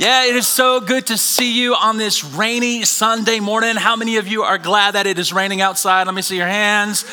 Yeah, it is so good to see you on this rainy Sunday morning. How many of you are glad that it is raining outside? Let me see your hands.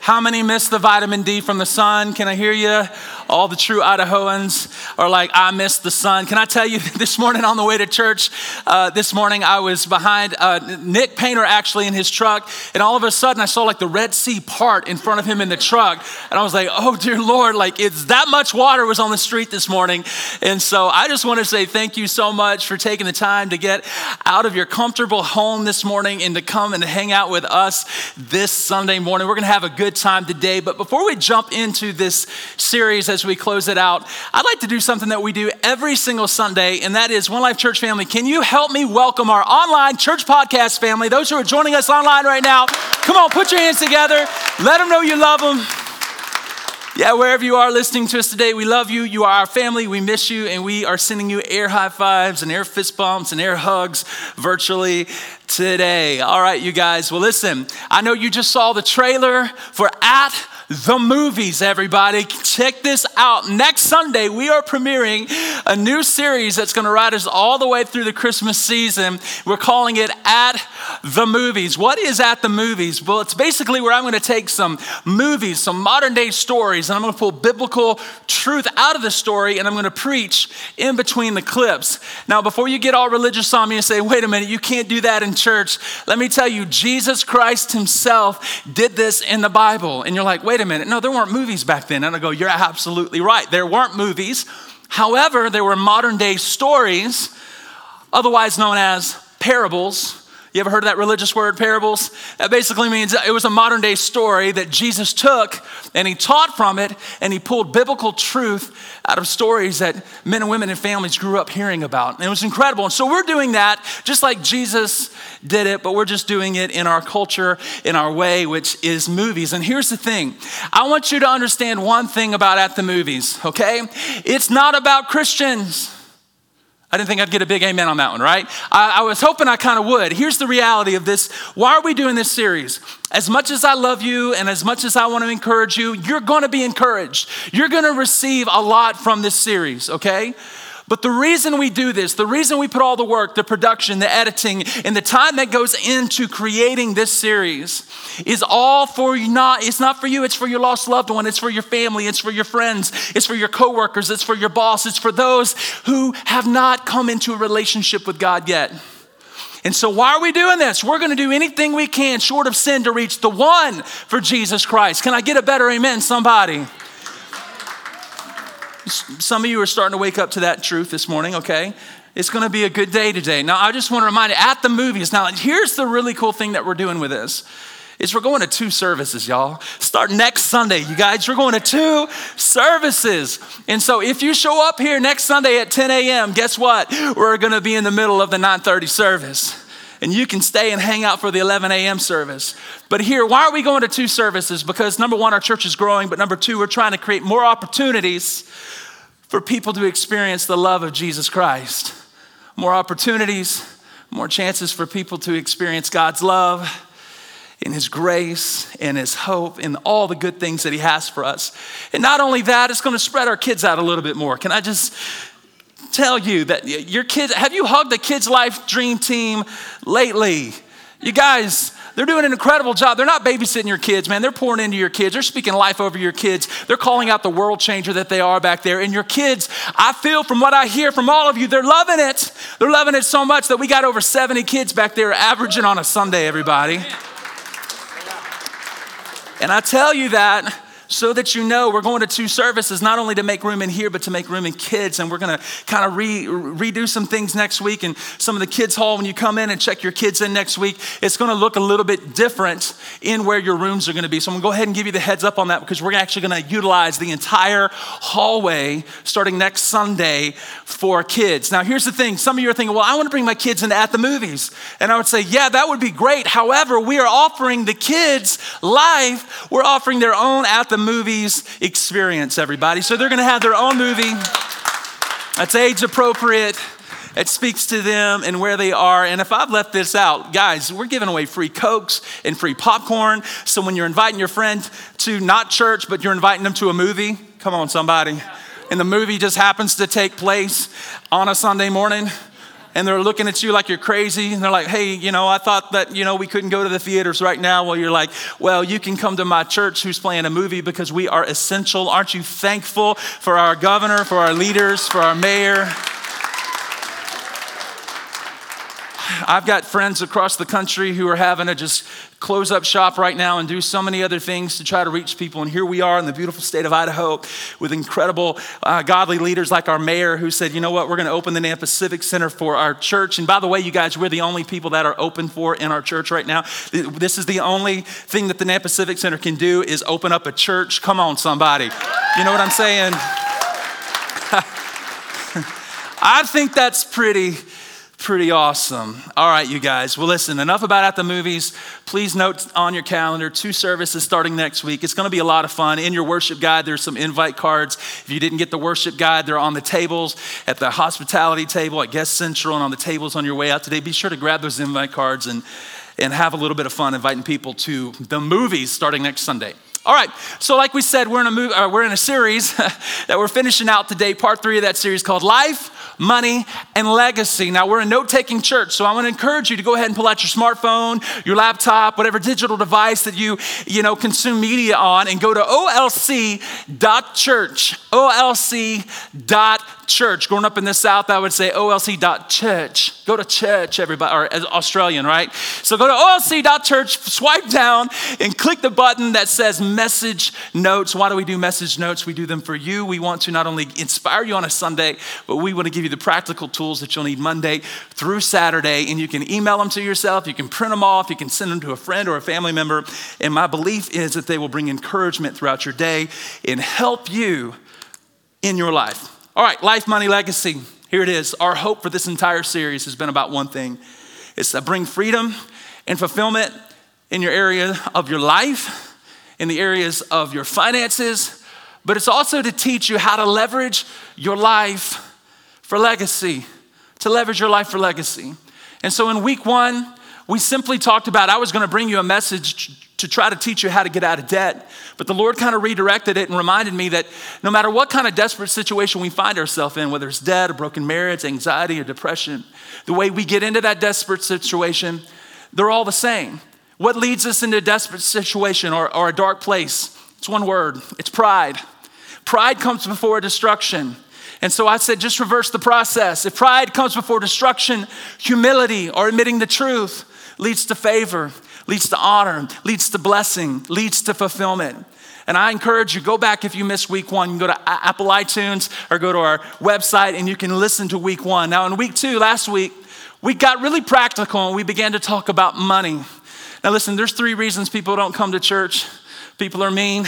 How many miss the vitamin D from the sun? Can I hear you? All the true Idahoans are like, I miss the sun. Can I tell you, this morning on the way to church, uh, this morning I was behind uh, Nick Painter actually in his truck, and all of a sudden I saw like the Red Sea part in front of him in the truck, and I was like, oh dear Lord, like it's that much water was on the street this morning. And so I just want to say thank you so much for taking the time to get out of your comfortable home this morning and to come and hang out with us this Sunday morning. We're going to have a good time today. But before we jump into this series as we close it out, I'd like to do something that we do every single Sunday, and that is One Life Church family. Can you help me welcome our online church podcast family? Those who are joining us online right now, come on, put your hands together. Let them know you love them. Yeah, wherever you are listening to us today, we love you. You are our family. We miss you, and we are sending you air high fives and air fist bumps and air hugs virtually today. All right, you guys. Well, listen, I know you just saw the trailer for At the movies, everybody. Check this out. Next Sunday, we are premiering a new series that's going to ride us all the way through the Christmas season. We're calling it At the Movies. What is At the Movies? Well, it's basically where I'm going to take some movies, some modern day stories, and I'm going to pull biblical truth out of the story and I'm going to preach in between the clips. Now, before you get all religious on me and say, wait a minute, you can't do that in church, let me tell you, Jesus Christ Himself did this in the Bible. And you're like, wait a minute, no, there weren't movies back then. And I go, you're absolutely right. There weren't movies. However, there were modern day stories, otherwise known as parables you ever heard of that religious word, parables? That basically means it was a modern day story that Jesus took and he taught from it and he pulled biblical truth out of stories that men and women and families grew up hearing about. And it was incredible. And so we're doing that just like Jesus did it, but we're just doing it in our culture, in our way, which is movies. And here's the thing I want you to understand one thing about at the movies, okay? It's not about Christians. I didn't think I'd get a big amen on that one, right? I, I was hoping I kind of would. Here's the reality of this. Why are we doing this series? As much as I love you and as much as I want to encourage you, you're going to be encouraged. You're going to receive a lot from this series, okay? But the reason we do this, the reason we put all the work, the production, the editing, and the time that goes into creating this series is all for you not, it's not for you, it's for your lost loved one, it's for your family, it's for your friends, it's for your coworkers, it's for your boss, it's for those who have not come into a relationship with God yet. And so, why are we doing this? We're going to do anything we can short of sin to reach the one for Jesus Christ. Can I get a better amen, somebody? Some of you are starting to wake up to that truth this morning, okay? It's gonna be a good day today. Now, I just wanna remind you at the movies. Now, here's the really cool thing that we're doing with this is we're going to two services, y'all. Start next Sunday, you guys. We're going to two services. And so if you show up here next Sunday at 10 a.m., guess what? We're to be in the middle of the 9:30 service and you can stay and hang out for the 11 a.m. service. But here, why are we going to two services? Because number one, our church is growing, but number two, we're trying to create more opportunities for people to experience the love of Jesus Christ. More opportunities, more chances for people to experience God's love in His grace and His hope and all the good things that He has for us. And not only that, it's going to spread our kids out a little bit more. Can I just tell you that your kids, have you hugged the Kids Life Dream Team lately? You guys, they're doing an incredible job. They're not babysitting your kids, man. They're pouring into your kids. They're speaking life over your kids. They're calling out the world changer that they are back there. And your kids, I feel from what I hear from all of you, they're loving it. They're loving it so much that we got over 70 kids back there averaging on a Sunday, everybody. And I tell you that so that you know we're going to two services, not only to make room in here, but to make room in kids. And we're going to kind of re- redo some things next week. And some of the kids' hall, when you come in and check your kids in next week, it's going to look a little bit different in where your rooms are going to be. So I'm going to go ahead and give you the heads up on that because we're actually going to utilize the entire hallway starting next Sunday for kids. Now, here's the thing some of you are thinking, well, I want to bring my kids into at the movies. And I would say, yeah, that would be great. However, we are offering the kids life, we're offering their own at the movies experience, everybody. So they're going to have their own movie that's age appropriate. It speaks to them and where they are. And if I've left this out, guys, we're giving away free Cokes and free popcorn. So when you're inviting your friend to not church, but you're inviting them to a movie, come on, somebody. And the movie just happens to take place on a Sunday morning and they're looking at you like you're crazy and they're like hey you know i thought that you know we couldn't go to the theaters right now. Well you're like well you can come to my church who's playing a movie because we are essential. Aren't you thankful for our governor for our leaders for our mayor? I've got friends across the country who are having to just close up shop right now and do so many other things to try to reach people. And here we are in the beautiful state of Idaho with incredible uh, godly leaders like our mayor who said, you know what, we're going to open the Nampa Civic Center for our church. And by the way, you guys, we're the only people that are open for in our church right now. This is the only thing that the Nampa Civic Center can do is open up a church. Come on, somebody. You know what I'm saying? I think that's pretty Pretty awesome. All right, you guys. Well, listen, enough about at the movies. Please note on your calendar two services starting next week. It's going to be a lot of fun. In your worship guide, there's some invite cards. If you didn't get the worship guide, they're on the tables at the hospitality table at Guest Central and on the tables on your way out today. Be sure to grab those invite cards and, and have a little bit of fun inviting people to the movies starting next Sunday. All right, so like we said, we're in a, movie, uh, we're in a series that we're finishing out today, part three of that series called Life money, and legacy. Now, we're a note taking church, so I want to encourage you to go ahead and pull out your smartphone, your laptop, whatever digital device that you, you know, consume media on, and go to olc.church. olc.church. Growing up in the South, I would say olc.church. Go to church, everybody, or Australian, right? So go to olc.church, swipe down, and click the button that says message notes. Why do we do message notes? We do them for you. We want to not only inspire you on a Sunday, but we want to give you the practical tools that you'll need Monday through Saturday. And you can email them to yourself, you can print them off, you can send them to a friend or a family member. And my belief is that they will bring encouragement throughout your day and help you in your life. All right, life, money, legacy. Here it is. Our hope for this entire series has been about one thing it's to bring freedom and fulfillment in your area of your life, in the areas of your finances, but it's also to teach you how to leverage your life for legacy, to leverage your life for legacy. And so in week one, we simply talked about I was going to bring you a message to try to teach you how to get out of debt. But the Lord kind of redirected it and reminded me that no matter what kind of desperate situation we find ourselves in, whether it's debt, a broken marriage, anxiety, or depression, the way we get into that desperate situation, they're all the same. What leads us into a desperate situation or, or a dark place? It's one word it's pride. Pride comes before destruction. And so I said, just reverse the process. If pride comes before destruction, humility or admitting the truth leads to favor, leads to honor, leads to blessing, leads to fulfillment. And I encourage you, go back if you missed week one. You can go to Apple iTunes or go to our website and you can listen to week one. Now, in week two, last week, we got really practical and we began to talk about money. Now, listen, there's three reasons people don't come to church people are mean,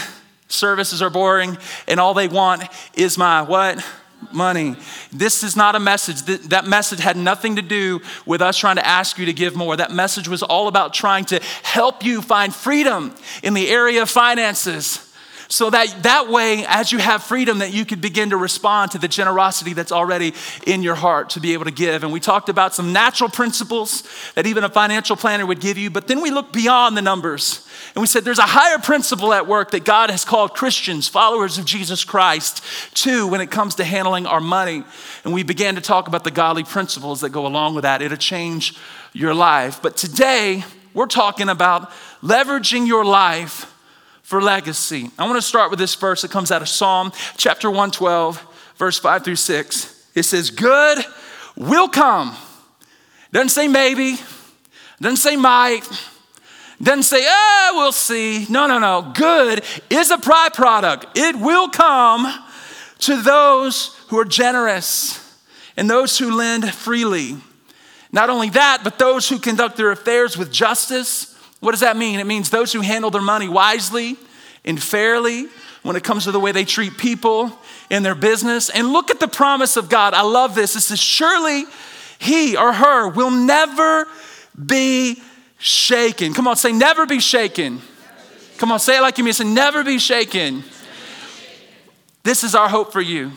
services are boring, and all they want is my what? money. This is not a message. That message had nothing to do with us trying to ask you to give more. That message was all about trying to help you find freedom in the area of finances. So that that way, as you have freedom, that you could begin to respond to the generosity that's already in your heart to be able to give. And we talked about some natural principles that even a financial planner would give you, but then we look beyond the numbers and we said there's a higher principle at work that God has called Christians, followers of Jesus Christ, to when it comes to handling our money. And we began to talk about the godly principles that go along with that. It'll change your life. But today, we're talking about leveraging your life for legacy. I want to start with this verse that comes out of Psalm chapter 112, verse 5 through 6. It says, Good will come. Doesn't say maybe, doesn't say might Doesn't say, ah, we'll see. No, no, no. Good is a byproduct. It will come to those who are generous and those who lend freely. Not only that, but those who conduct their affairs with justice. What does that mean? It means those who handle their money wisely and fairly when it comes to the way they treat people in their business. And look at the promise of God. I love this. It says, Surely he or her will never be shaken. Come on, say, never be shaken. Come on, say it like you mean. It. Say, never be shaken. This is our hope for you.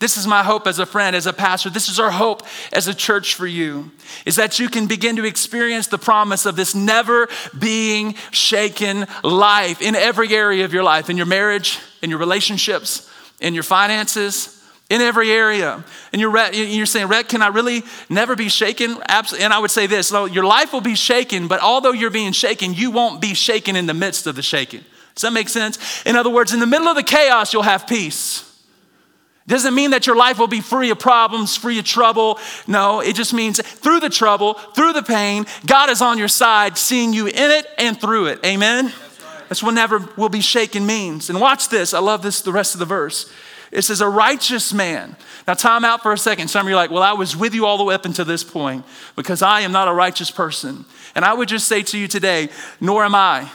This is my hope as a friend, as a pastor. This is our hope as a church for you, is that you can begin to experience the promise of this never being shaken life in every area of your life, in your marriage, in your relationships, in your finances, in every area. And you're, you're saying, Rhett, can I really never be shaken? Absolutely. And I would say this so your life will be shaken, but although you're being shaken, you won't be shaken in the midst of the shaking. Does that make sense? In other words, in the middle of the chaos, you'll have peace. Doesn't mean that your life will be free of problems, free of trouble. No, it just means through the trouble, through the pain, God is on your side, seeing you in it and through it. Amen? That's. That's what never will be shaken means. And watch this. I love this, the rest of the verse. It says, a righteous man. Now, time out for a second. Some of you are like, well, I was with you all the way up until this point because I am not a righteous person. And I would just say to you today, nor am I.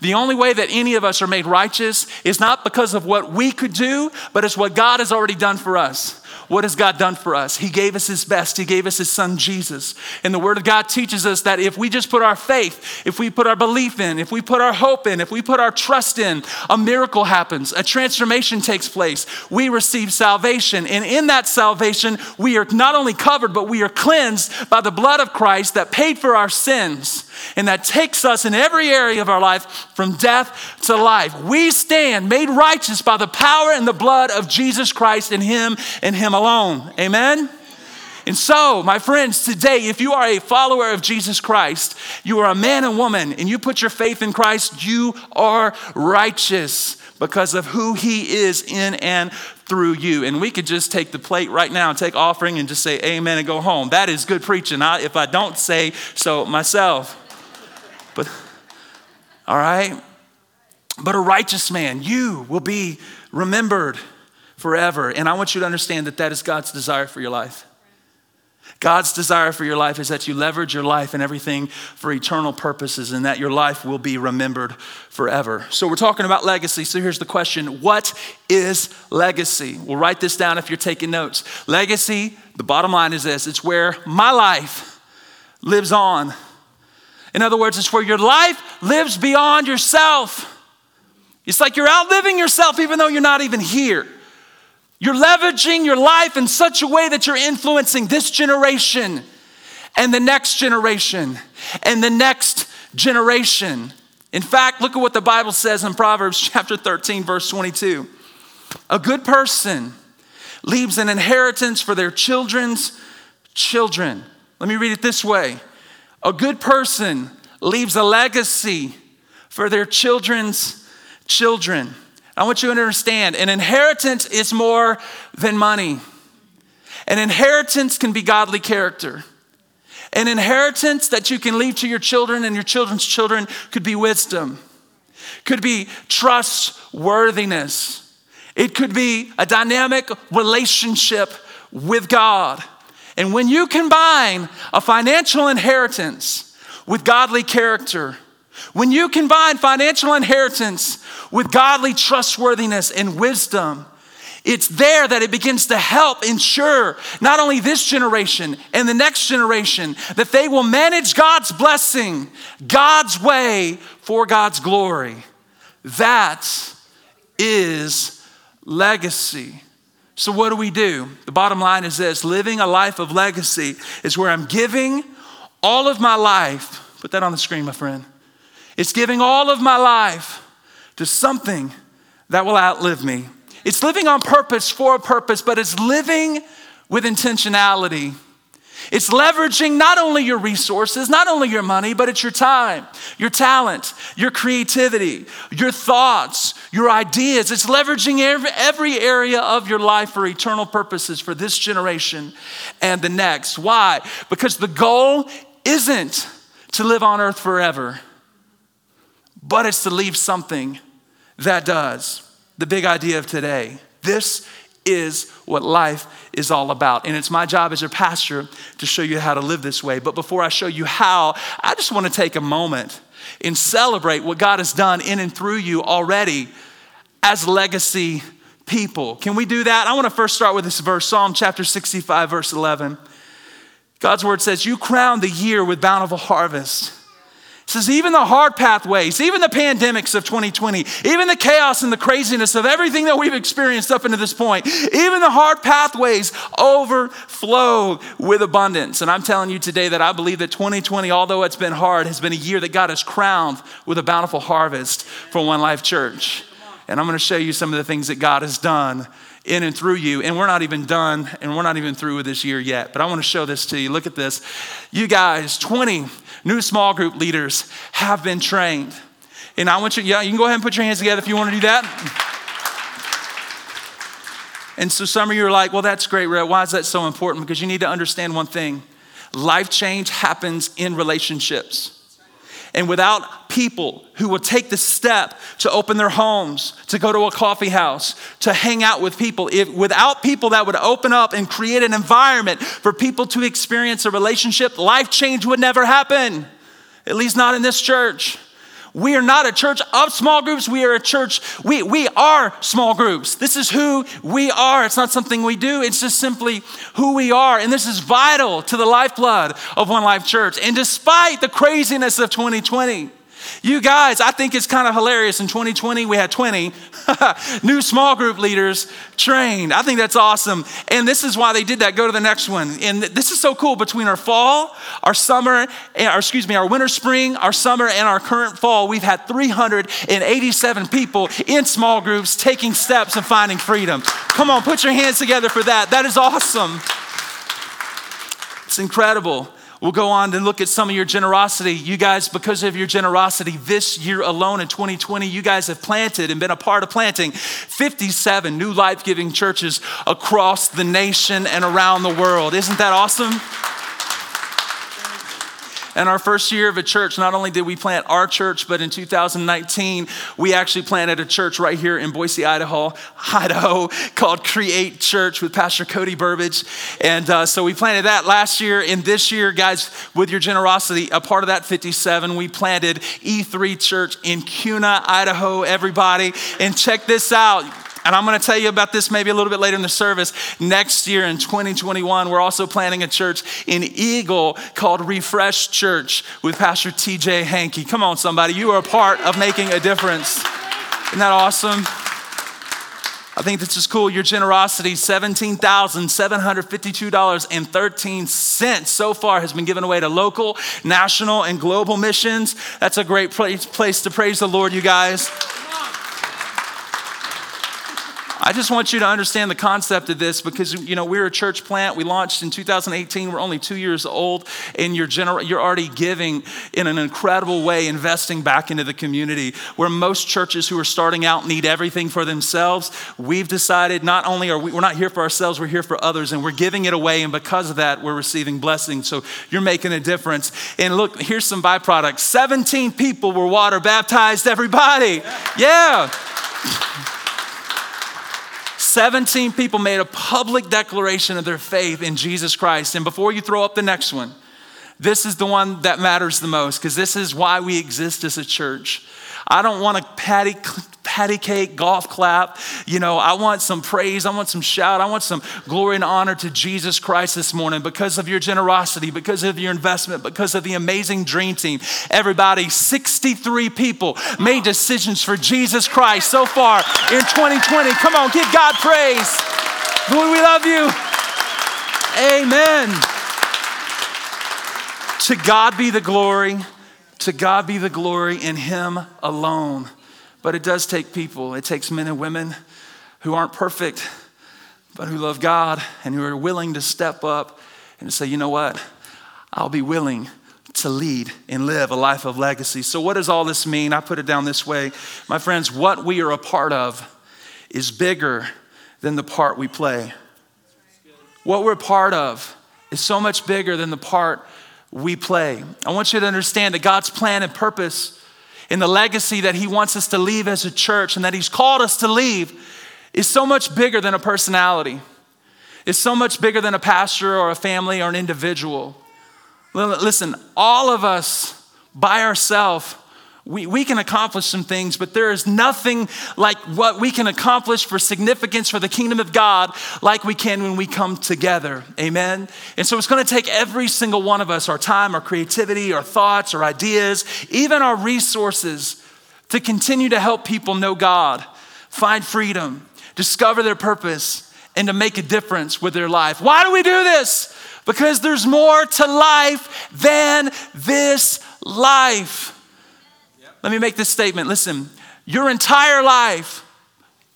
The only way that any of us are made righteous is not because of what we could do, but it's what God has already done for us. What has God done for us? He gave us His best. He gave us His Son, Jesus. And the Word of God teaches us that if we just put our faith, if we put our belief in, if we put our hope in, if we put our trust in, a miracle happens, a transformation takes place. We receive salvation. And in that salvation, we are not only covered, but we are cleansed by the blood of Christ that paid for our sins and that takes us in every area of our life from death to life. We stand made righteous by the power and the blood of Jesus Christ in Him and Him alone. Amen? And so, my friends, today, if you are a follower of Jesus Christ, you are a man and woman, and you put your faith in Christ, you are righteous because of who He is in and through you. And we could just take the plate right now and take offering and just say amen and go home. That is good preaching. I, if I don't say so myself. But, all right? But a righteous man, you will be remembered forever. And I want you to understand that that is God's desire for your life. God's desire for your life is that you leverage your life and everything for eternal purposes and that your life will be remembered forever. So, we're talking about legacy. So, here's the question What is legacy? We'll write this down if you're taking notes. Legacy, the bottom line is this it's where my life lives on in other words, it's where your life lives beyond yourself. It's like you're outliving yourself even though you're not even here. You're leveraging your life in such a way that you're influencing this generation and the next generation and the next generation. In fact, look at what the Bible says in Proverbs chapter 13, verse 22. A good person leaves an inheritance for their children's children. Let me read it this way a good person leaves a legacy for their children's children. I want you to understand an inheritance is more than money. An inheritance can be godly character. An inheritance that you can leave to your children and your children's children could be wisdom, could be trustworthiness, it could be a dynamic relationship with God. And when you combine a financial inheritance with godly character, when you combine financial inheritance with godly trustworthiness and wisdom, it's there that it begins to help ensure not only this generation and the next generation that they will manage God's blessing, God's way for God's glory. That is legacy. So, what do we do? The bottom line is this living a life of legacy is where I'm giving all of my life. Put that on the screen, my friend. It's giving all of my life to something that will outlive me. It's living on purpose for a purpose, but it's living with intentionality. It's leveraging not only your resources, not only your money, but it's your time, your talent, your creativity, your thoughts, your ideas. It's leveraging every area of your life for eternal purposes for this generation and the next. Why? Because the goal isn't to live on earth forever. but it's to leave something that does. The big idea of today. This is what life is all about. And it's my job as your pastor to show you how to live this way. But before I show you how, I just want to take a moment and celebrate what God has done in and through you already as legacy people. Can we do that? I want to first start with this verse, Psalm chapter 65, verse 11. God's word says, You crown the year with bountiful harvest. It says, even the hard pathways, even the pandemics of 2020, even the chaos and the craziness of everything that we've experienced up into this point, even the hard pathways overflow with abundance. And I'm telling you today that I believe that 2020, although it's been hard, has been a year that God has crowned with a bountiful harvest for One Life Church. And I'm going to show you some of the things that God has done in and through you. And we're not even done and we're not even through with this year yet. But I want to show this to you. Look at this. You guys, 20 new small group leaders have been trained. And I want you, yeah, you can go ahead and put your hands together if you want to do that. And so some of you are like, well, that's great, Rhett. Why is that so important? Because you need to understand one thing life change happens in relationships. And without people who will take the step to open their homes, to go to a coffee house, to hang out with people, if, without people that would open up and create an environment for people to experience a relationship, life change would never happen. At least not in this church. We are not a church of small groups. We are a church, we, we are small groups. This is who we are. It's not something we do, it's just simply who we are. And this is vital to the lifeblood of One Life Church. And despite the craziness of 2020, you guys, I think it's kind of hilarious. In 2020, we had 20 new small group leaders trained. I think that's awesome. And this is why they did that. Go to the next one. And this is so cool between our fall, our summer, or excuse me, our winter, spring, our summer, and our current fall, we've had 387 people in small groups taking steps and finding freedom. Come on, put your hands together for that. That is awesome. It's incredible. We'll go on and look at some of your generosity. You guys, because of your generosity, this year alone in 2020, you guys have planted and been a part of planting 57 new life giving churches across the nation and around the world. Isn't that awesome? In our first year of a church, not only did we plant our church, but in 2019, we actually planted a church right here in Boise, Idaho, Idaho, called Create Church with Pastor Cody Burbage. And uh, so we planted that last year. And this year, guys, with your generosity, a part of that 57, we planted E3 Church in Kuna, Idaho, everybody. And check this out and I'm going to tell you about this maybe a little bit later in the service. Next year in 2021, we're also planning a church in Eagle called Refresh Church with Pastor TJ Hankey. Come on, somebody. You are a part of making a difference. Isn't that awesome? I think this is cool. Your generosity, $17,752.13 so far has been given away to local, national, and global missions. That's a great place, place to praise the Lord, you guys. I just want you to understand the concept of this because you know we're a church plant. We launched in 2018. We're only two years old, and you're gener- you're already giving in an incredible way, investing back into the community. Where most churches who are starting out need everything for themselves, we've decided not only are we we're not here for ourselves, we're here for others, and we're giving it away. And because of that, we're receiving blessings. So you're making a difference. And look, here's some byproducts. 17 people were water baptized. Everybody, yeah. 17 people made a public declaration of their faith in Jesus Christ. And before you throw up the next one, this is the one that matters the most because this is why we exist as a church. I don't want a patty, patty cake golf clap. You know, I want some praise. I want some shout. I want some glory and honor to Jesus Christ this morning because of your generosity, because of your investment, because of the amazing dream team. Everybody, 63 people made decisions for Jesus Christ so far in 2020. Come on, give God praise. Lord, we love you. Amen. To God be the glory. To God be the glory in Him alone. But it does take people, it takes men and women who aren't perfect, but who love God and who are willing to step up and say, you know what? I'll be willing to lead and live a life of legacy. So, what does all this mean? I put it down this way. My friends, what we are a part of is bigger than the part we play. What we're part of is so much bigger than the part we play. I want you to understand that God's plan and purpose and the legacy that He wants us to leave as a church and that He's called us to leave is so much bigger than a personality. It's so much bigger than a pastor or a family or an individual. Listen, all of us by ourselves, we, we can accomplish some things, but there is nothing like what we can accomplish for significance for the kingdom of God like we can when we come together. Amen? And so it's going to take every single one of us, our time, our creativity, our thoughts, our ideas, even our resources to continue to help people know God, find freedom, discover their purpose, and to make a difference with their life. Why do we do this? Because there's more to life than this life. Let me make this statement. Listen, your entire life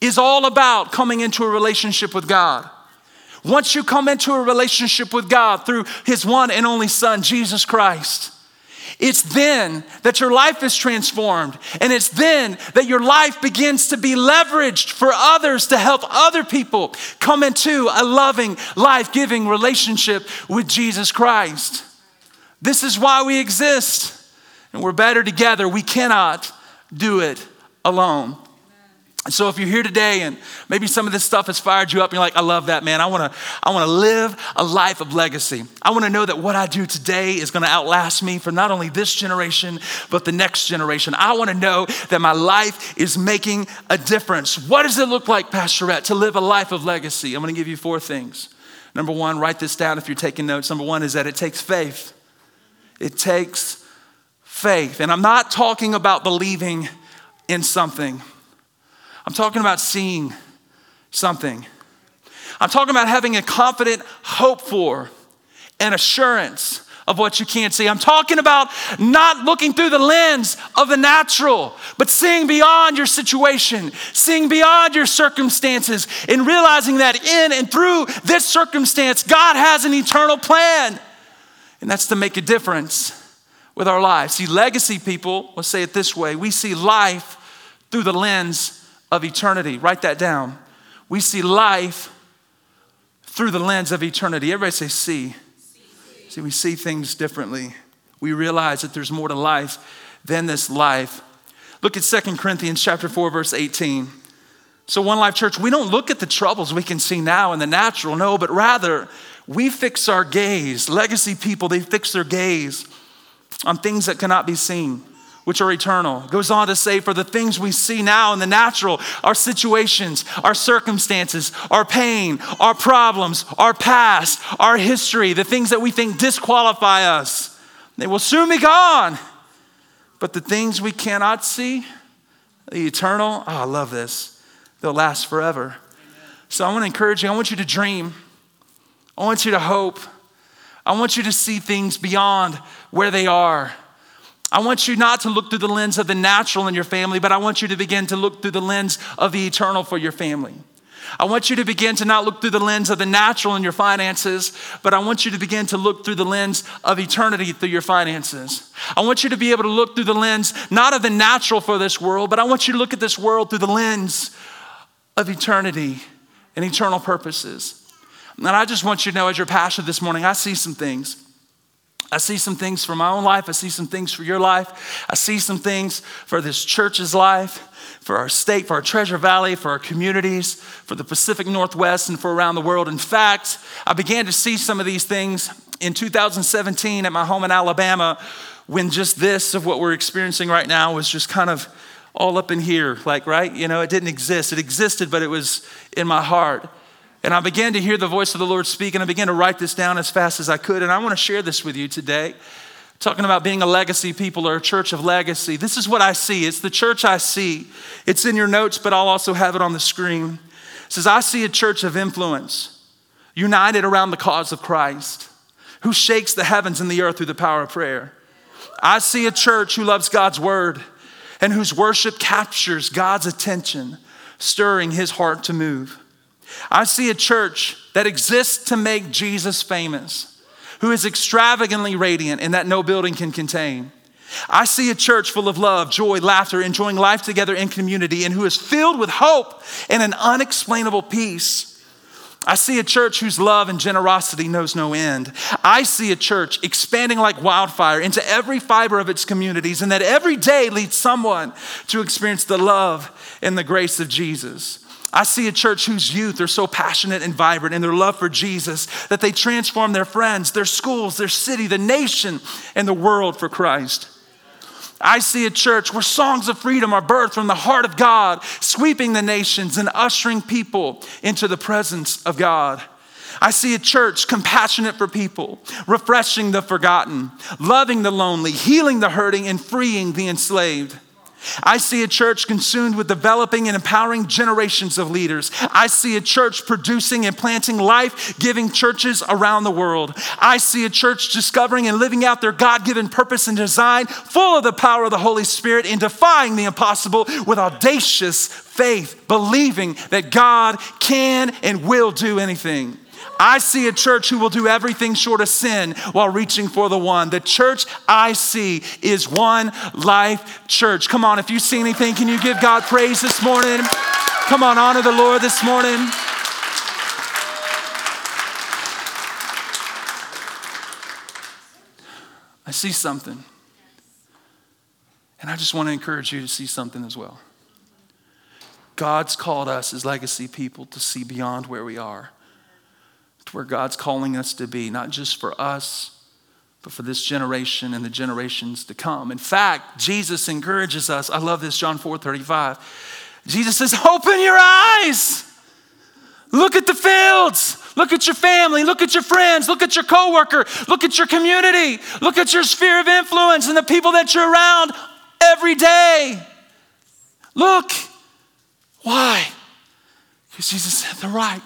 is all about coming into a relationship with God. Once you come into a relationship with God through His one and only Son, Jesus Christ, it's then that your life is transformed. And it's then that your life begins to be leveraged for others to help other people come into a loving, life giving relationship with Jesus Christ. This is why we exist. And we're better together. We cannot do it alone. And So if you're here today and maybe some of this stuff has fired you up, and you're like, I love that, man. I wanna, I wanna live a life of legacy. I wanna know that what I do today is gonna outlast me for not only this generation, but the next generation. I wanna know that my life is making a difference. What does it look like, Pastor Rhett, to live a life of legacy? I'm gonna give you four things. Number one, write this down if you're taking notes. Number one is that it takes faith. It takes faith. And I'm not talking about believing in something. I'm talking about seeing something. I'm talking about having a confident hope for and assurance of what you can't see. I'm talking about not looking through the lens of the natural, but seeing beyond your situation, seeing beyond your circumstances, and realizing that in and through this circumstance, God has an eternal plan. And that's to make a difference with our lives. See, legacy people, let's say it this way we see life through the lens of eternity. Write that down. We see life through the lens of eternity. Everybody say, see. See, we see things differently. We realize that there's more to life than this life. Look at Second Corinthians chapter 4, verse 18. So, One Life Church, we don't look at the troubles we can see now in the natural, no, but rather we fix our gaze. Legacy people, they fix their gaze on things that cannot be seen which are eternal. Goes on to say, for the things we see now in the natural, our situations, our circumstances, our pain, our problems, our past, our history, the things that we think disqualify us, they will soon be gone. But the things we cannot see, the eternal, oh, I love this, they'll last forever. So I want to encourage you, I want you to dream, I want you to hope, I want you to see things beyond where they are. I want you not to look through the lens of the natural in your family, but I want you to begin to look through the lens of the eternal for your family. I want you to begin to not look through the lens of the natural in your finances, but I want you to begin to look through the lens of eternity through your finances. I want you to be able to look through the lens not of the natural for this world, but I want you to look at this world through the lens of eternity and eternal purposes. And I just want you to know, as your pastor this morning, I see some things. I see some things for my own life. I see some things for your life. I see some things for this church's life, for our state, for our Treasure Valley, for our communities, for the Pacific Northwest, and for around the world. In fact, I began to see some of these things in 2017 at my home in Alabama when just this of what we're experiencing right now was just kind of all up in here, like, right? You know, it didn't exist. It existed, but it was in my heart. And I began to hear the voice of the Lord speak, and I began to write this down as fast as I could. And I want to share this with you today. Talking about being a legacy people or a church of legacy. This is what I see. It's the church I see. It's in your notes, but I'll also have it on the screen. It says, I see a church of influence, united around the cause of Christ, who shakes the heavens and the earth through the power of prayer. I see a church who loves God's word and whose worship captures God's attention, stirring his heart to move. I see a church that exists to make Jesus famous, who is extravagantly radiant and that no building can contain. I see a church full of love, joy, laughter, enjoying life together in community, and who is filled with hope and an unexplainable peace. I see a church whose love and generosity knows no end. I see a church expanding like wildfire into every fiber of its communities, and that every day leads someone to experience the love and the grace of Jesus. I see a church whose youth are so passionate and vibrant in their love for Jesus that they transform their friends, their schools, their city, the nation, and the world for Christ. I see a church where songs of freedom are birthed from the heart of God, sweeping the nations and ushering people into the presence of God. I see a church compassionate for people, refreshing the forgotten, loving the lonely, healing the hurting, and freeing the enslaved. I see a church consumed with developing and empowering generations of leaders. I see a church producing and planting life giving churches around the world. I see a church discovering and living out their God given purpose and design, full of the power of the Holy Spirit, and defying the impossible with audacious faith, believing that God can and will do anything. I see a church who will do everything short of sin while reaching for the one. The church I see is one life church. Come on, if you see anything, can you give God praise this morning? Come on, honor the Lord this morning. I see something. And I just want to encourage you to see something as well. God's called us as legacy people to see beyond where we are to where God's calling us to be, not just for us, but for this generation and the generations to come. In fact, Jesus encourages us. I love this, John 4 35. Jesus says, Open your eyes. Look at the fields. Look at your family. Look at your friends. Look at your coworker. Look at your community. Look at your sphere of influence and the people that you're around every day. Look. Why? Because Jesus said, They're ripe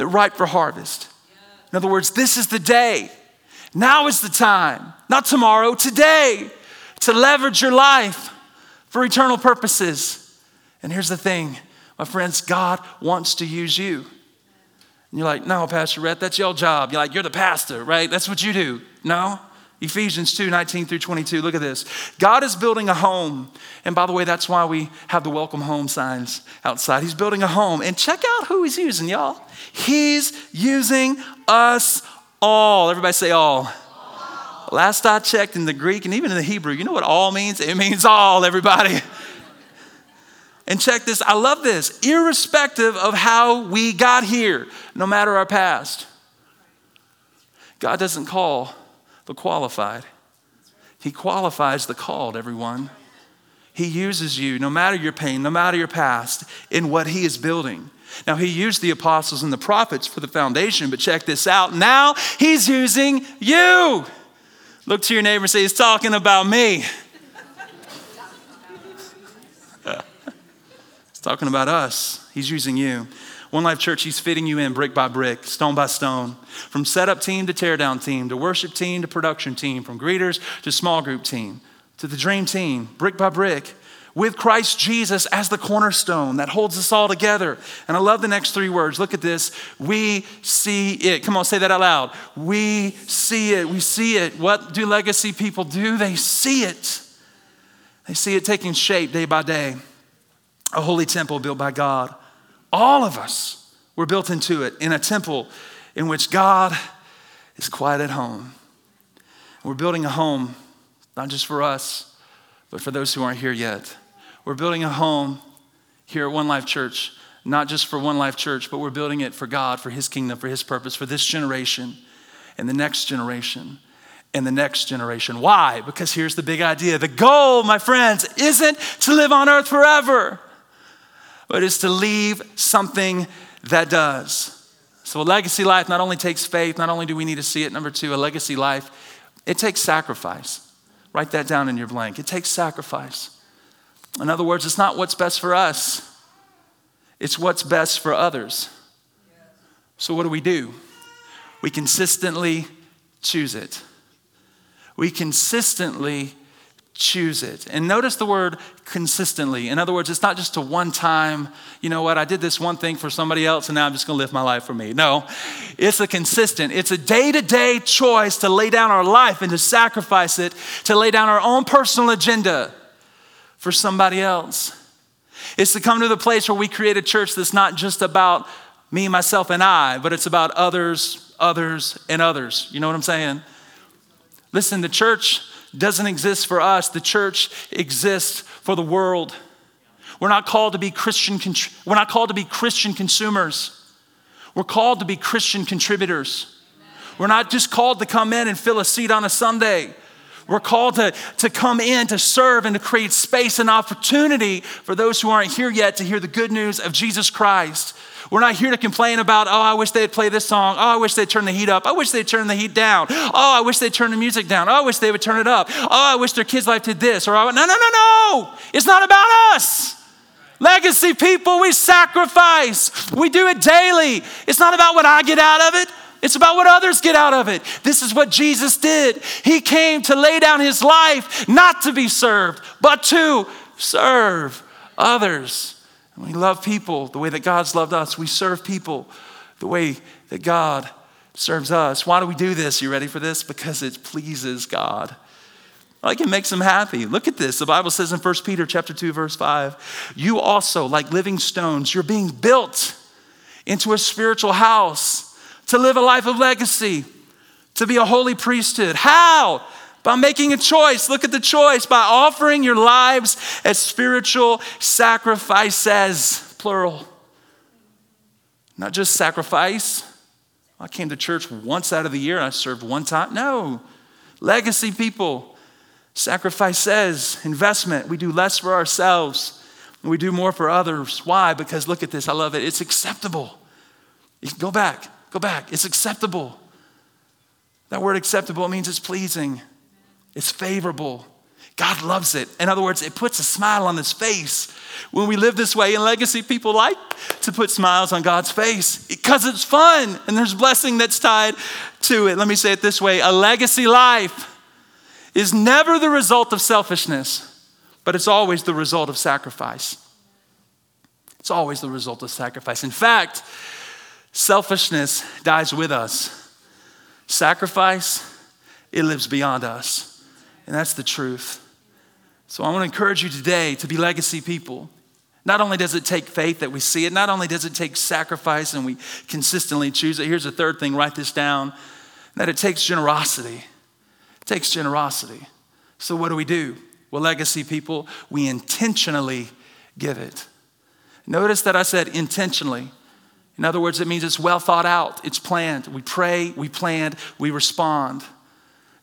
that ripe for harvest. In other words, this is the day. Now is the time, not tomorrow, today, to leverage your life for eternal purposes. And here's the thing, my friends God wants to use you. And you're like, no, Pastor Rhett, that's your job. You're like, you're the pastor, right? That's what you do. No, Ephesians 2 19 through 22. Look at this. God is building a home. And by the way, that's why we have the welcome home signs outside. He's building a home. And check out who he's using, y'all. He's using us all. Everybody say all. all. Last I checked in the Greek and even in the Hebrew, you know what all means? It means all, everybody. And check this, I love this. Irrespective of how we got here, no matter our past, God doesn't call qualified. He qualifies the called, everyone. He uses you, no matter your pain, no matter your past, in what He is building. Now, He used the apostles and the prophets for the foundation, but check this out. Now He's using you. Look to your neighbor and say, He's talking about me. He's talking about us. He's using you. One Life Church, He's fitting you in brick by brick, stone by stone, from setup team to teardown team, to worship team to production team, from greeters to small group team, to the dream team, brick by brick, with Christ Jesus as the cornerstone that holds us all together. And I love the next three words. Look at this. We see it. Come on, say that out loud. We see it. We see it. What do legacy people do? They see it. They see it taking shape day by day. A holy temple built by God all of us were built into it in a temple in which God is quite at home. We're building a home, not just for us, but for those who aren't here yet. We're building a home here at One Life Church, not just for One Life Church, but we're building it for God, for His kingdom, for His purpose, for this generation and the next generation and the next generation. Why? Because here's the big idea the goal, my friends, isn't to live on earth forever but it's to leave something that does. So, a legacy life not only takes faith, not only do we need to see it, number two, a legacy life, it takes sacrifice. Write that down in your blank. It takes sacrifice. In other words, it's not what's best for us, it's what's best for others. So, what do we do? We consistently choose it. We consistently choose it. And notice the word consistently. In other words, it's not just a one time, you know what, I did this one thing for somebody else and now I'm just going to live my life for me. No, it's a consistent, it's a day to day choice to lay down our life and to sacrifice it, to lay down our own personal agenda for somebody else. It's to come to the place where we create a church that's not just about me, myself, and I, but it's about others, others, and others. You know what I'm saying? Listen, the church doesn't exist for us, the church exists for the world. We're not called to be Christian, we're not called to be Christian consumers. We're called to be Christian contributors. We're not just called to come in and fill a seat on a Sunday. We're called to, to come in to serve and to create space and opportunity for those who aren't here yet to hear the good news of Jesus Christ. We're not here to complain about, oh, I wish they'd play this song. Oh, I wish they'd turn the heat up. I wish they'd turn the heat down. Oh, I wish they'd turn the music down. Oh, I wish they would turn it up. Oh, I wish their kids' life did this. Or, no, no, no, no. It's not about us. Legacy people, we sacrifice. We do it daily. It's not about what I get out of it. It's about what others get out of it. This is what Jesus did. He came to lay down his life, not to be served, but to serve others. We love people the way that God's loved us. We serve people the way that God serves us. Why do we do this? You ready for this? Because it pleases God. Like it makes him happy. Look at this. The Bible says in 1 Peter chapter 2 verse 5, you also like living stones, you're being built into a spiritual house to live a life of legacy, to be a holy priesthood. How? By making a choice. Look at the choice by offering your lives as spiritual sacrifices, plural. Not just sacrifice. I came to church once out of the year and I served one time. No. Legacy people. Sacrifice says investment. We do less for ourselves, we do more for others. Why? Because look at this. I love it. It's acceptable. Go back. Go back. It's acceptable. That word acceptable means it's pleasing, it's favorable. God loves it. In other words, it puts a smile on his face. When we live this way in legacy, people like to put smiles on God's face because it's fun and there's blessing that's tied to it. Let me say it this way a legacy life is never the result of selfishness, but it's always the result of sacrifice. It's always the result of sacrifice. In fact, Selfishness dies with us. Sacrifice, it lives beyond us. And that's the truth. So I want to encourage you today to be legacy people. Not only does it take faith that we see it, not only does it take sacrifice and we consistently choose it. Here's the third thing write this down that it takes generosity. It takes generosity. So, what do we do? Well, legacy people, we intentionally give it. Notice that I said intentionally. In other words, it means it's well thought out, it's planned. We pray, we plan, we respond.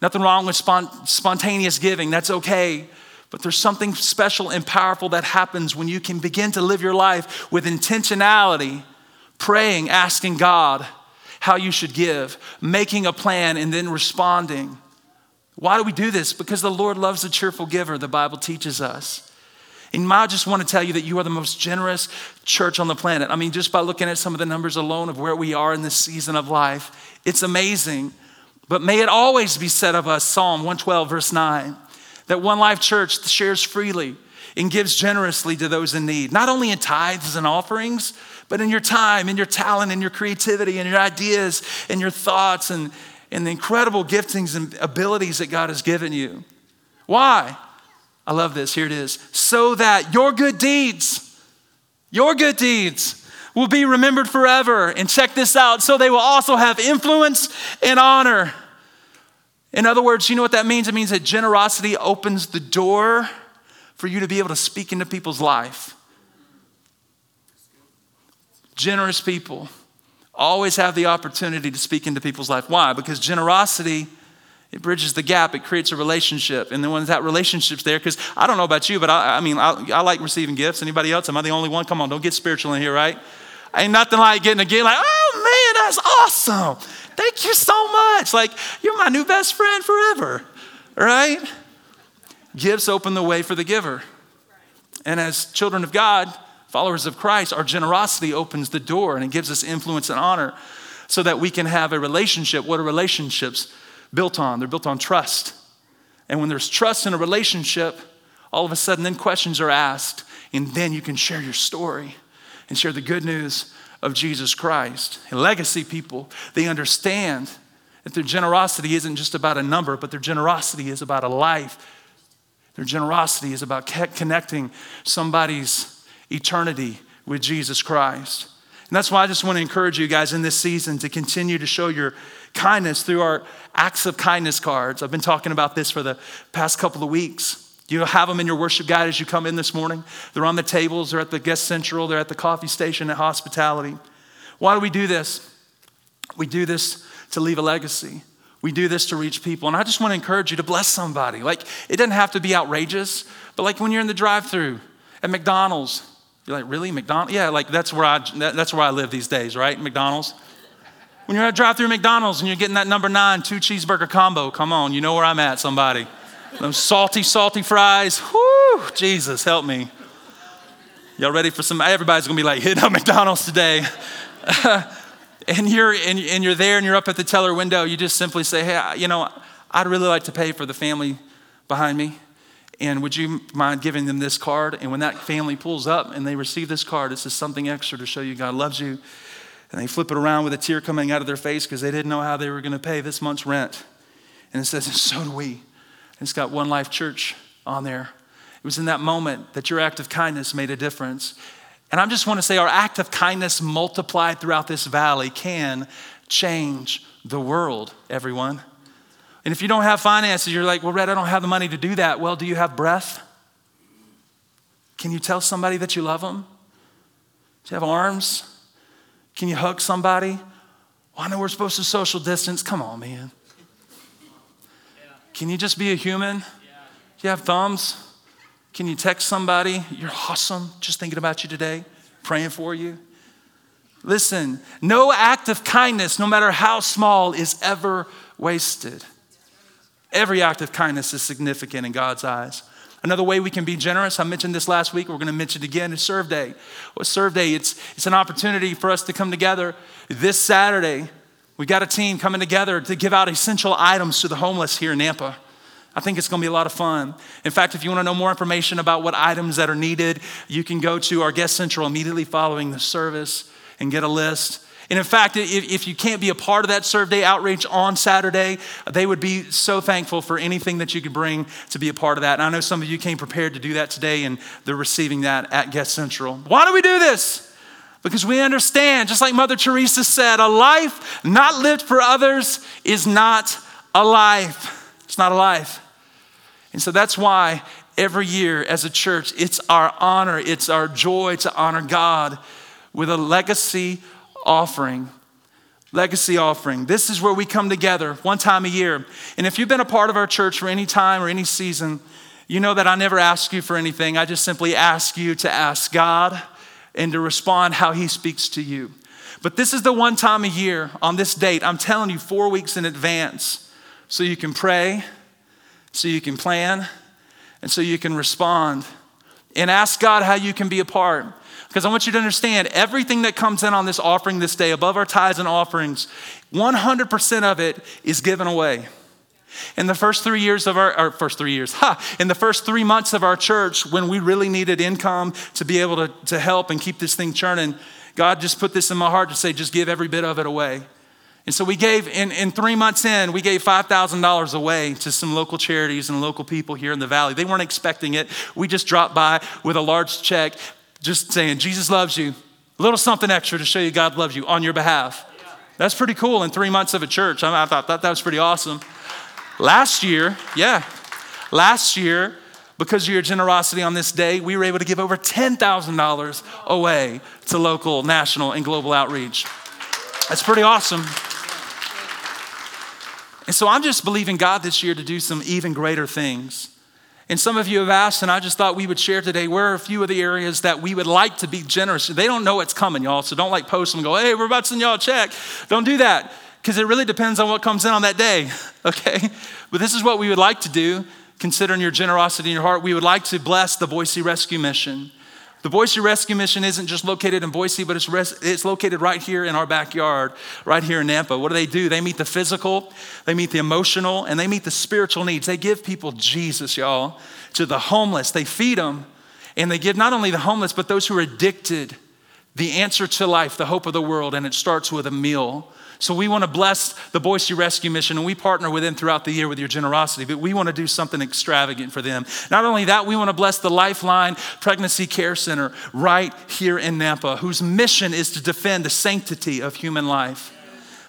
Nothing wrong with spontaneous giving, that's okay. But there's something special and powerful that happens when you can begin to live your life with intentionality, praying, asking God how you should give, making a plan, and then responding. Why do we do this? Because the Lord loves a cheerful giver, the Bible teaches us. And I just want to tell you that you are the most generous church on the planet. I mean, just by looking at some of the numbers alone of where we are in this season of life, it's amazing. But may it always be said of us, Psalm 112, verse 9, that One Life Church shares freely and gives generously to those in need, not only in tithes and offerings, but in your time, in your talent, in your creativity, in your ideas, in your thoughts, and, and the incredible giftings and abilities that God has given you. Why? I love this. Here it is. So that your good deeds, your good deeds, will be remembered forever. And check this out so they will also have influence and honor. In other words, you know what that means? It means that generosity opens the door for you to be able to speak into people's life. Generous people always have the opportunity to speak into people's life. Why? Because generosity it bridges the gap. It creates a relationship. And then when that relationship's there, because I don't know about you, but I, I mean, I, I, like receiving gifts. Anybody else? Am I the only one? Come on, don't get spiritual in here, right? Ain't nothing like getting a gift like, oh man, that's awesome. Thank you so much. Like, you're my new best friend forever, right? Gifts open the way for the giver. And as children of God, followers of Christ, our generosity opens the door and it gives us influence and honor so that we can have a relationship. What are relationships? built on. They're built on trust. And when there's trust in a relationship, all of a sudden, then questions are asked, and then you can share your story and share the good news of Jesus Christ. And legacy people, they understand that their generosity isn't just about a number, but their generosity is about a life. Their generosity is about connecting somebody's eternity with Jesus Christ. And that's why I just want to encourage you guys in this season to continue to show your kindness through our acts of kindness cards. I've been talking about this for the past couple of weeks. You have them in your worship guide as you come in this morning. They're on the tables, they're at the guest central, they're at the coffee station at hospitality. Why do we do this? We do this to leave a legacy. We do this to reach people. And I just want to encourage you to bless somebody. Like, it doesn't have to be outrageous, but like when you're in the drive through at McDonald's, you're like, really? McDonald's? Yeah, like that's where I, that's where I live these days, right? McDonald's. When you're at drive through McDonald's and you're getting that number nine, two cheeseburger combo, come on, you know where I'm at, somebody. Those salty, salty fries. Whoo, Jesus, help me. Y'all ready for some? Everybody's gonna be like, hitting up McDonald's today. and you're and, and you're there and you're up at the teller window, you just simply say, Hey, you know, I'd really like to pay for the family behind me. And would you mind giving them this card? And when that family pulls up and they receive this card, this is something extra to show you God loves you. And they flip it around with a tear coming out of their face because they didn't know how they were going to pay this month's rent. And it says, and so do we. It's got One Life Church on there. It was in that moment that your act of kindness made a difference. And I just want to say our act of kindness multiplied throughout this valley can change the world, everyone. And if you don't have finances, you're like, well, Red, I don't have the money to do that. Well, do you have breath? Can you tell somebody that you love them? Do you have arms? Can you hug somebody? Well, I know we're supposed to social distance. Come on, man. Can you just be a human? Do you have thumbs? Can you text somebody? You're awesome. Just thinking about you today, praying for you. Listen, no act of kindness, no matter how small, is ever wasted. Every act of kindness is significant in God's eyes. Another way we can be generous, I mentioned this last week, we're going to mention it again, is Serve Day. Well, Serve Day, it's, it's an opportunity for us to come together this Saturday. We got a team coming together to give out essential items to the homeless here in Nampa. I think it's going to be a lot of fun. In fact, if you want to know more information about what items that are needed, you can go to our guest central immediately following the service and get a list. And in fact, if, if you can't be a part of that Serve Day outreach on Saturday, they would be so thankful for anything that you could bring to be a part of that. And I know some of you came prepared to do that today, and they're receiving that at Guest Central. Why do we do this? Because we understand, just like Mother Teresa said, a life not lived for others is not a life. It's not a life. And so that's why every year as a church, it's our honor, it's our joy to honor God with a legacy offering. Legacy offering. This is where we come together one time a year. And if you've been a part of our church for any time or any season, you know that I never ask you for anything. I just simply ask you to ask God and to respond how He speaks to you. But this is the one time a year on this date, I'm telling you four weeks in advance, so you can pray so you can plan, and so you can respond. And ask God how you can be a part. Because I want you to understand everything that comes in on this offering this day, above our tithes and offerings, 100% of it is given away. In the first three years of our, our first three years, ha, in the first three months of our church, when we really needed income to be able to, to help and keep this thing churning, God just put this in my heart to say, just give every bit of it away. And so we gave, in, in three months in, we gave $5,000 away to some local charities and local people here in the valley. They weren't expecting it. We just dropped by with a large check, just saying, Jesus loves you. A little something extra to show you God loves you on your behalf. That's pretty cool in three months of a church. I, I thought that, that was pretty awesome. Last year, yeah, last year, because of your generosity on this day, we were able to give over $10,000 away to local, national, and global outreach. That's pretty awesome. And so I'm just believing God this year to do some even greater things. And some of you have asked, and I just thought we would share today where are a few of the areas that we would like to be generous. They don't know what's coming, y'all, so don't like post them and go, hey, we're about to send y'all a check. Don't do that, because it really depends on what comes in on that day, okay? But this is what we would like to do, considering your generosity in your heart. We would like to bless the Boise Rescue Mission. The Boise Rescue Mission isn't just located in Boise, but it's, res- it's located right here in our backyard, right here in Nampa. What do they do? They meet the physical, they meet the emotional, and they meet the spiritual needs. They give people Jesus, y'all, to the homeless. They feed them, and they give not only the homeless, but those who are addicted the answer to life, the hope of the world, and it starts with a meal. So we want to bless the Boise Rescue Mission, and we partner with them throughout the year with your generosity, but we want to do something extravagant for them. Not only that, we want to bless the Lifeline Pregnancy Care Center right here in Nampa, whose mission is to defend the sanctity of human life.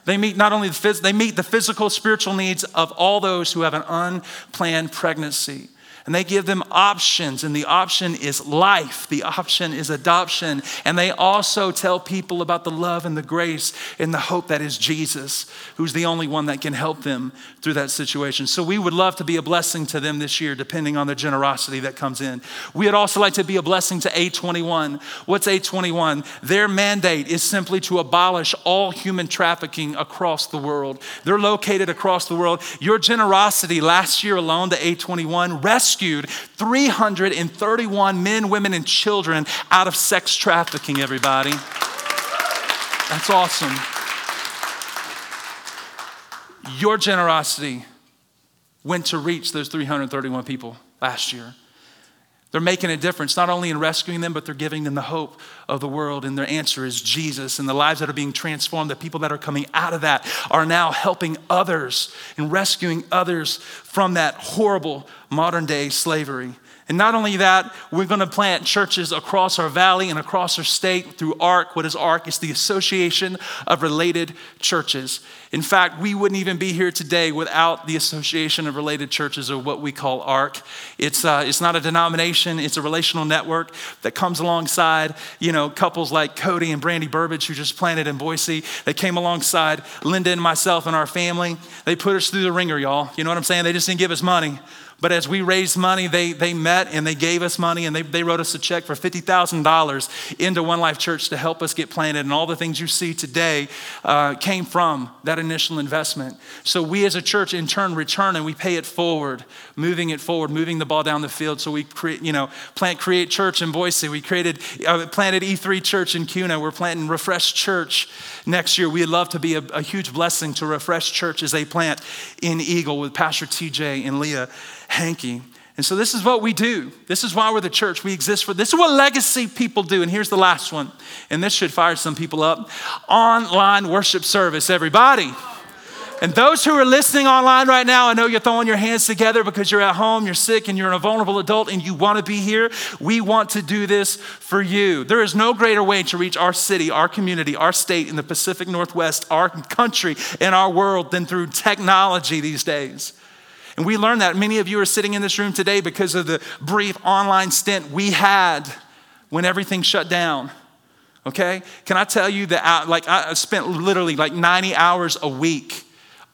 They meet not only the phys- they meet the physical, spiritual needs of all those who have an unplanned pregnancy and they give them options, and the option is life, the option is adoption. And they also tell people about the love and the grace and the hope that is Jesus, who's the only one that can help them through that situation. So we would love to be a blessing to them this year, depending on the generosity that comes in. We would also like to be a blessing to A21. What's A21? Their mandate is simply to abolish all human trafficking across the world. They're located across the world. Your generosity last year alone to A21 rescued rescued 331 men, women, and children out of sex trafficking, everybody. That's awesome. Your generosity went to reach those 331 people last year. They're making a difference, not only in rescuing them, but they're giving them the hope of the world. And their answer is Jesus. And the lives that are being transformed, the people that are coming out of that, are now helping others and rescuing others from that horrible modern day slavery. And not only that, we're going to plant churches across our valley and across our state through ARC. What is ARC? It's the Association of Related Churches. In fact, we wouldn't even be here today without the Association of Related Churches, or what we call ARC. It's, uh, it's not a denomination, it's a relational network that comes alongside, you know, couples like Cody and Brandy Burbage, who just planted in Boise. They came alongside Linda and myself and our family. They put us through the ringer, y'all. You know what I'm saying? They just didn't give us money. But as we raised money, they, they met and they gave us money and they, they wrote us a check for $50,000 into One Life Church to help us get planted. And all the things you see today uh, came from that initial investment. So we as a church in turn return and we pay it forward, moving it forward, moving the ball down the field. So we create, you know, plant Create Church in Boise. We created, uh, planted E3 Church in Kuna. We're planting Refresh Church next year. We'd love to be a, a huge blessing to Refresh Church as they plant in Eagle with Pastor TJ and Leah Hankey. And so this is what we do. This is why we're the church. We exist for this is what legacy people do. And here's the last one. And this should fire some people up. Online worship service, everybody. And those who are listening online right now, I know you're throwing your hands together because you're at home, you're sick, and you're a vulnerable adult and you want to be here. We want to do this for you. There is no greater way to reach our city, our community, our state in the Pacific Northwest, our country, and our world than through technology these days. And we learned that. Many of you are sitting in this room today because of the brief online stint we had when everything shut down. Okay? Can I tell you that uh, like I spent literally like 90 hours a week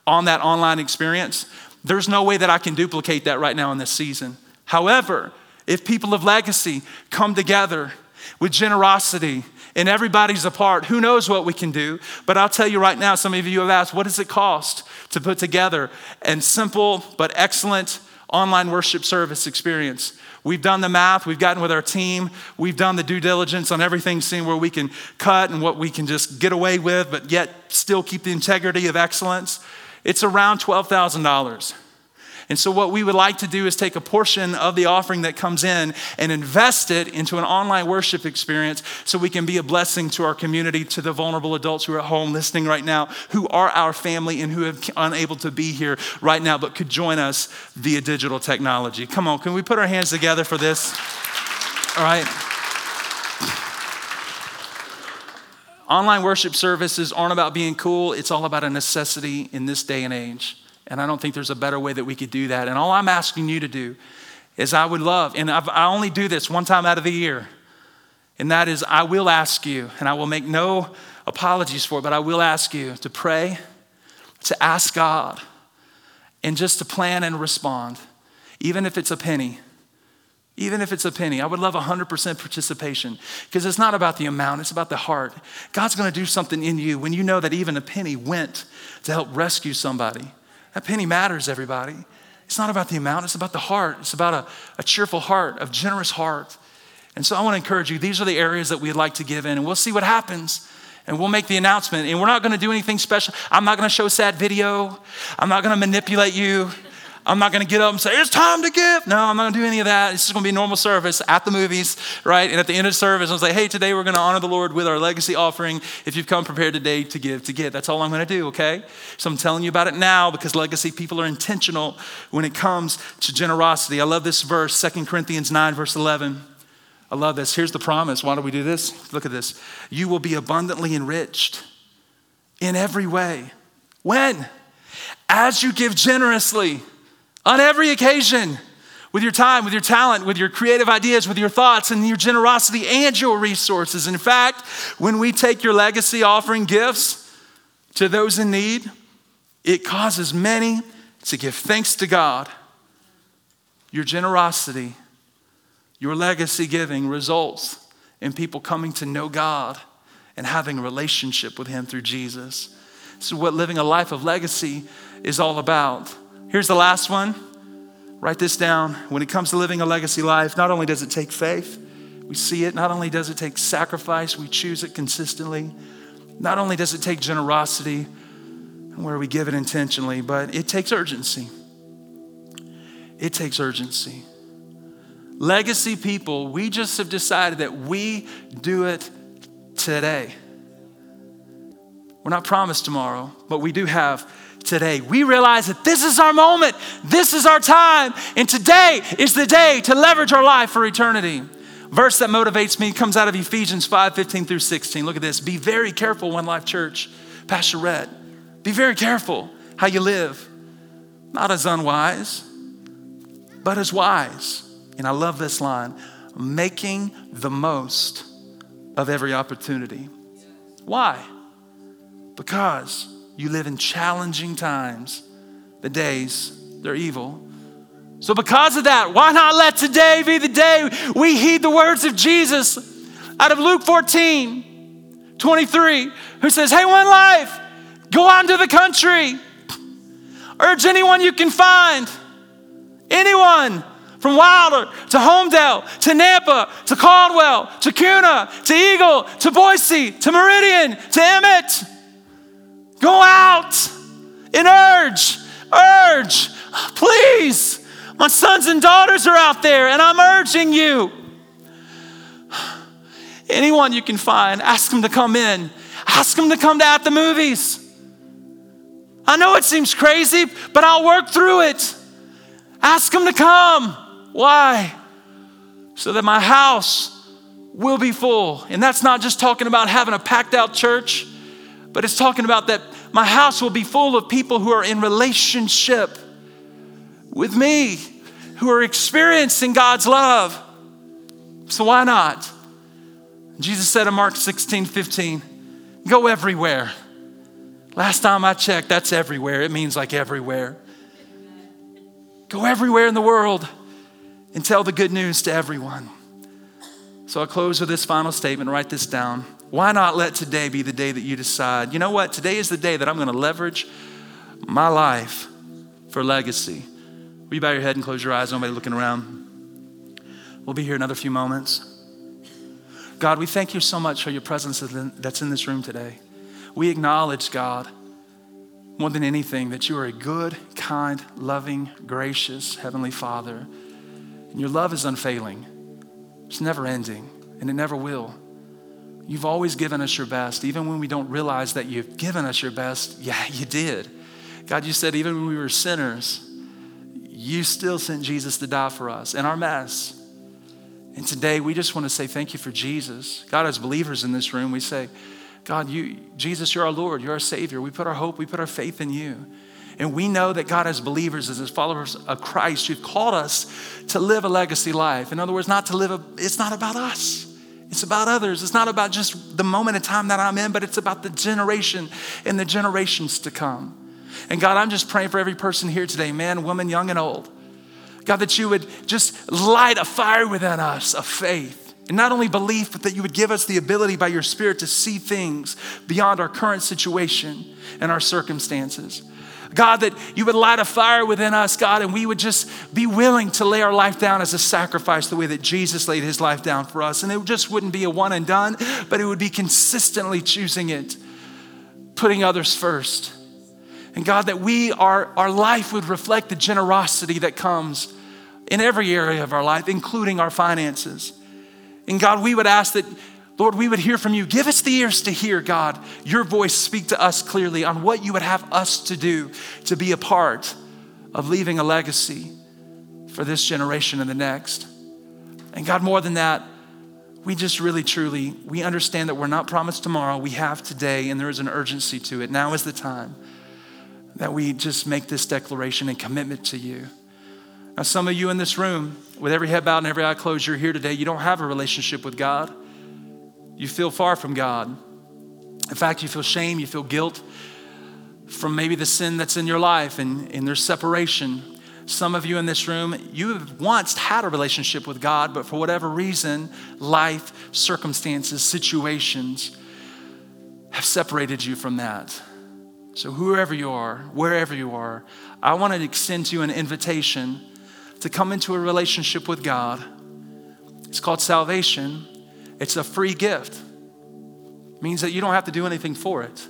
on that online experience? There's no way that I can duplicate that right now in this season. However, if people of legacy come together with generosity and everybody's a part. Who knows what we can do? But I'll tell you right now, some of you have asked, what does it cost to put together a simple but excellent online worship service experience? We've done the math, we've gotten with our team, we've done the due diligence on everything, seeing where we can cut and what we can just get away with, but yet still keep the integrity of excellence. It's around $12,000. And so, what we would like to do is take a portion of the offering that comes in and invest it into an online worship experience so we can be a blessing to our community, to the vulnerable adults who are at home listening right now, who are our family and who are unable to be here right now but could join us via digital technology. Come on, can we put our hands together for this? All right. Online worship services aren't about being cool, it's all about a necessity in this day and age. And I don't think there's a better way that we could do that. And all I'm asking you to do is I would love, and I've, i only do this one time out of the year, and that is I will ask you, and I will make no apologies for it, but I will ask you to pray, to ask God, and just to plan and respond, even if it's a penny. Even if it's a penny, I would love 100% participation because it's not about the amount, it's about the heart. God's gonna do something in you when you know that even a penny went to help rescue somebody. That penny matters, everybody. It's not about the amount, it's about the heart. It's about a, a cheerful heart, a generous heart. And so I want to encourage you, these are the areas that we'd like to give in, and we'll see what happens. And we'll make the announcement. And we're not going to do anything special. I'm not going to show sad video. I'm not going to manipulate you. I'm not gonna get up and say, it's time to give. No, I'm not gonna do any of that. It's just gonna be a normal service at the movies, right? And at the end of the service, I'll say, hey, today we're gonna honor the Lord with our legacy offering. If you've come prepared today to give, to give. That's all I'm gonna do, okay? So I'm telling you about it now because legacy people are intentional when it comes to generosity. I love this verse, 2 Corinthians 9, verse 11. I love this. Here's the promise. Why do we do this? Look at this. You will be abundantly enriched in every way. When? As you give generously on every occasion with your time, with your talent, with your creative ideas, with your thoughts, and your generosity and your resources. In fact, when we take your legacy offering gifts to those in need, it causes many to give thanks to God. Your generosity, your legacy giving results in people coming to know God and having a relationship with Him through Jesus. This is what living a life of legacy is all about. Here's the last one. Write this down. When it comes to living a legacy life, not only does it take faith, we see it, not only does it take sacrifice, we choose it consistently, not only does it take generosity, where we give it intentionally, but it takes urgency. It takes urgency. Legacy people, we just have decided that we do it today. We're not promised tomorrow, but we do have today. We realize that this is our moment, this is our time, and today is the day to leverage our life for eternity. Verse that motivates me comes out of Ephesians 5 15 through 16. Look at this. Be very careful, One Life Church, Pastor Red. Be very careful how you live, not as unwise, but as wise. And I love this line making the most of every opportunity. Why? Because you live in challenging times. The days, they're evil. So, because of that, why not let today be the day we heed the words of Jesus out of Luke 14 23, who says, Hey, one life, go out into the country, urge anyone you can find, anyone from Wilder to Homedale to Nampa to Caldwell to Kuna to Eagle to Boise to Meridian to Emmett. Go out and urge, urge, please. My sons and daughters are out there, and I'm urging you. Anyone you can find, ask them to come in. Ask them to come to at the movies. I know it seems crazy, but I'll work through it. Ask them to come. Why? So that my house will be full. And that's not just talking about having a packed out church, but it's talking about that my house will be full of people who are in relationship with me, who are experiencing God's love. So why not? Jesus said in Mark 16, 15, go everywhere. Last time I checked, that's everywhere. It means like everywhere. Go everywhere in the world and tell the good news to everyone. So I'll close with this final statement. Write this down. Why not let today be the day that you decide, you know what? Today is the day that I'm going to leverage my life for legacy. Will you bow your head and close your eyes? Nobody looking around. We'll be here another few moments. God, we thank you so much for your presence that's in this room today. We acknowledge, God, more than anything, that you are a good, kind, loving, gracious Heavenly Father and your love is unfailing, it's never ending, and it never will. You've always given us your best, even when we don't realize that you've given us your best. Yeah, you did. God, you said even when we were sinners, you still sent Jesus to die for us in our mess. And today we just want to say thank you for Jesus. God, as believers in this room, we say, God, you, Jesus, you're our Lord, you're our Savior. We put our hope, we put our faith in you. And we know that God, as believers, as followers of Christ, you've called us to live a legacy life. In other words, not to live a, it's not about us. It's about others. It's not about just the moment of time that I'm in, but it's about the generation and the generations to come. And God, I'm just praying for every person here today, man, woman, young, and old. God, that you would just light a fire within us of faith. And not only belief, but that you would give us the ability by your Spirit to see things beyond our current situation and our circumstances. God, that you would light a fire within us, God, and we would just be willing to lay our life down as a sacrifice the way that Jesus laid his life down for us. And it just wouldn't be a one and done, but it would be consistently choosing it, putting others first. And God, that we, our, our life would reflect the generosity that comes in every area of our life, including our finances. And God, we would ask that, Lord, we would hear from you. Give us the ears to hear, God, your voice speak to us clearly on what you would have us to do to be a part of leaving a legacy for this generation and the next. And God, more than that, we just really truly we understand that we're not promised tomorrow. We have today and there is an urgency to it. Now is the time that we just make this declaration and commitment to you. Now some of you in this room with every head bowed and every eye closed you're here today. You don't have a relationship with god you feel far from god in fact you feel shame you feel guilt from maybe the sin that's in your life and, and there's separation some of you in this room, you have once had a relationship with God, but for whatever reason, life, circumstances, situations have separated you from that. So, whoever you are, wherever you are, I want to extend to you an invitation to come into a relationship with God. It's called salvation, it's a free gift. It means that you don't have to do anything for it.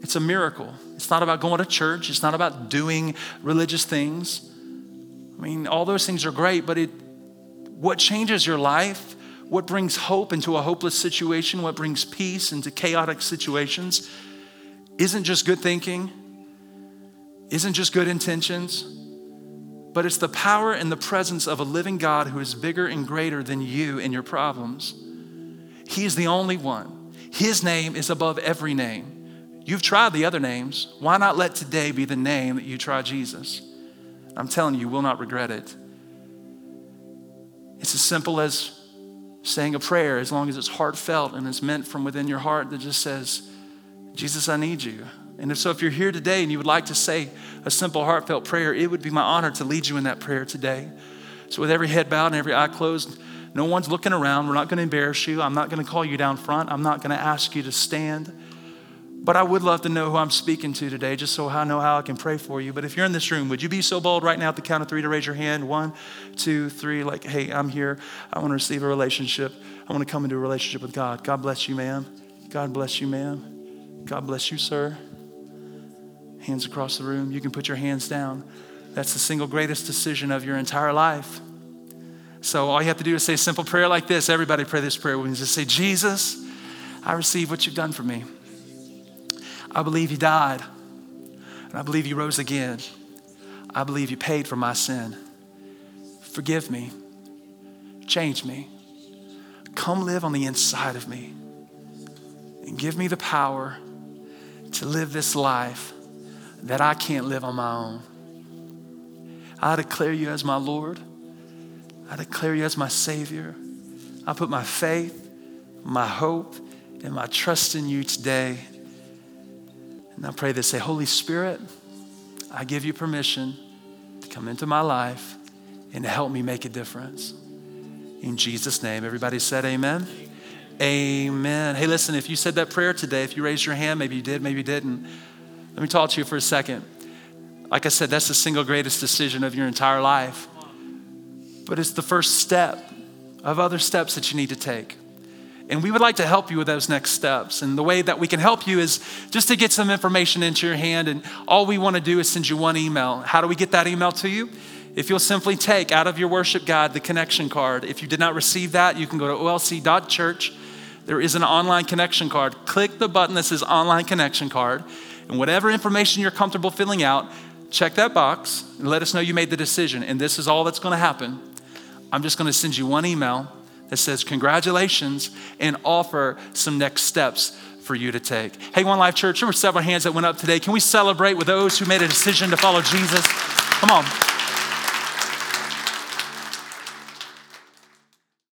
It's a miracle. It's not about going to church, it's not about doing religious things. I mean, all those things are great, but it what changes your life, what brings hope into a hopeless situation, what brings peace into chaotic situations isn't just good thinking, isn't just good intentions, but it's the power and the presence of a living God who is bigger and greater than you and your problems. He's the only one. His name is above every name. You've tried the other names. Why not let today be the name that you try Jesus? I'm telling you, you will not regret it. It's as simple as saying a prayer, as long as it's heartfelt and it's meant from within your heart that just says, Jesus, I need you. And if so, if you're here today and you would like to say a simple, heartfelt prayer, it would be my honor to lead you in that prayer today. So, with every head bowed and every eye closed, no one's looking around. We're not going to embarrass you. I'm not going to call you down front. I'm not going to ask you to stand. But I would love to know who I'm speaking to today, just so I know how I can pray for you. But if you're in this room, would you be so bold right now at the count of three to raise your hand? One, two, three, like, hey, I'm here. I want to receive a relationship. I want to come into a relationship with God. God bless you, ma'am. God bless you, ma'am. God bless you, sir. Hands across the room. You can put your hands down. That's the single greatest decision of your entire life. So all you have to do is say a simple prayer like this. Everybody pray this prayer. We can just say, Jesus, I receive what you've done for me. I believe you died, and I believe you rose again. I believe you paid for my sin. Forgive me, change me, come live on the inside of me, and give me the power to live this life that I can't live on my own. I declare you as my Lord. I declare you as my Savior. I put my faith, my hope, and my trust in you today. And I pray this say, Holy Spirit, I give you permission to come into my life and to help me make a difference. In Jesus' name, everybody said amen. Amen. Hey, listen, if you said that prayer today, if you raised your hand, maybe you did, maybe you didn't, let me talk to you for a second. Like I said, that's the single greatest decision of your entire life. But it's the first step of other steps that you need to take. And we would like to help you with those next steps. And the way that we can help you is just to get some information into your hand. And all we want to do is send you one email. How do we get that email to you? If you'll simply take out of your worship guide the connection card. If you did not receive that, you can go to olc.church. There is an online connection card. Click the button that says online connection card. And whatever information you're comfortable filling out, check that box and let us know you made the decision. And this is all that's going to happen. I'm just going to send you one email that says, Congratulations, and offer some next steps for you to take. Hey, One Life Church, there were several hands that went up today. Can we celebrate with those who made a decision to follow Jesus? Come on.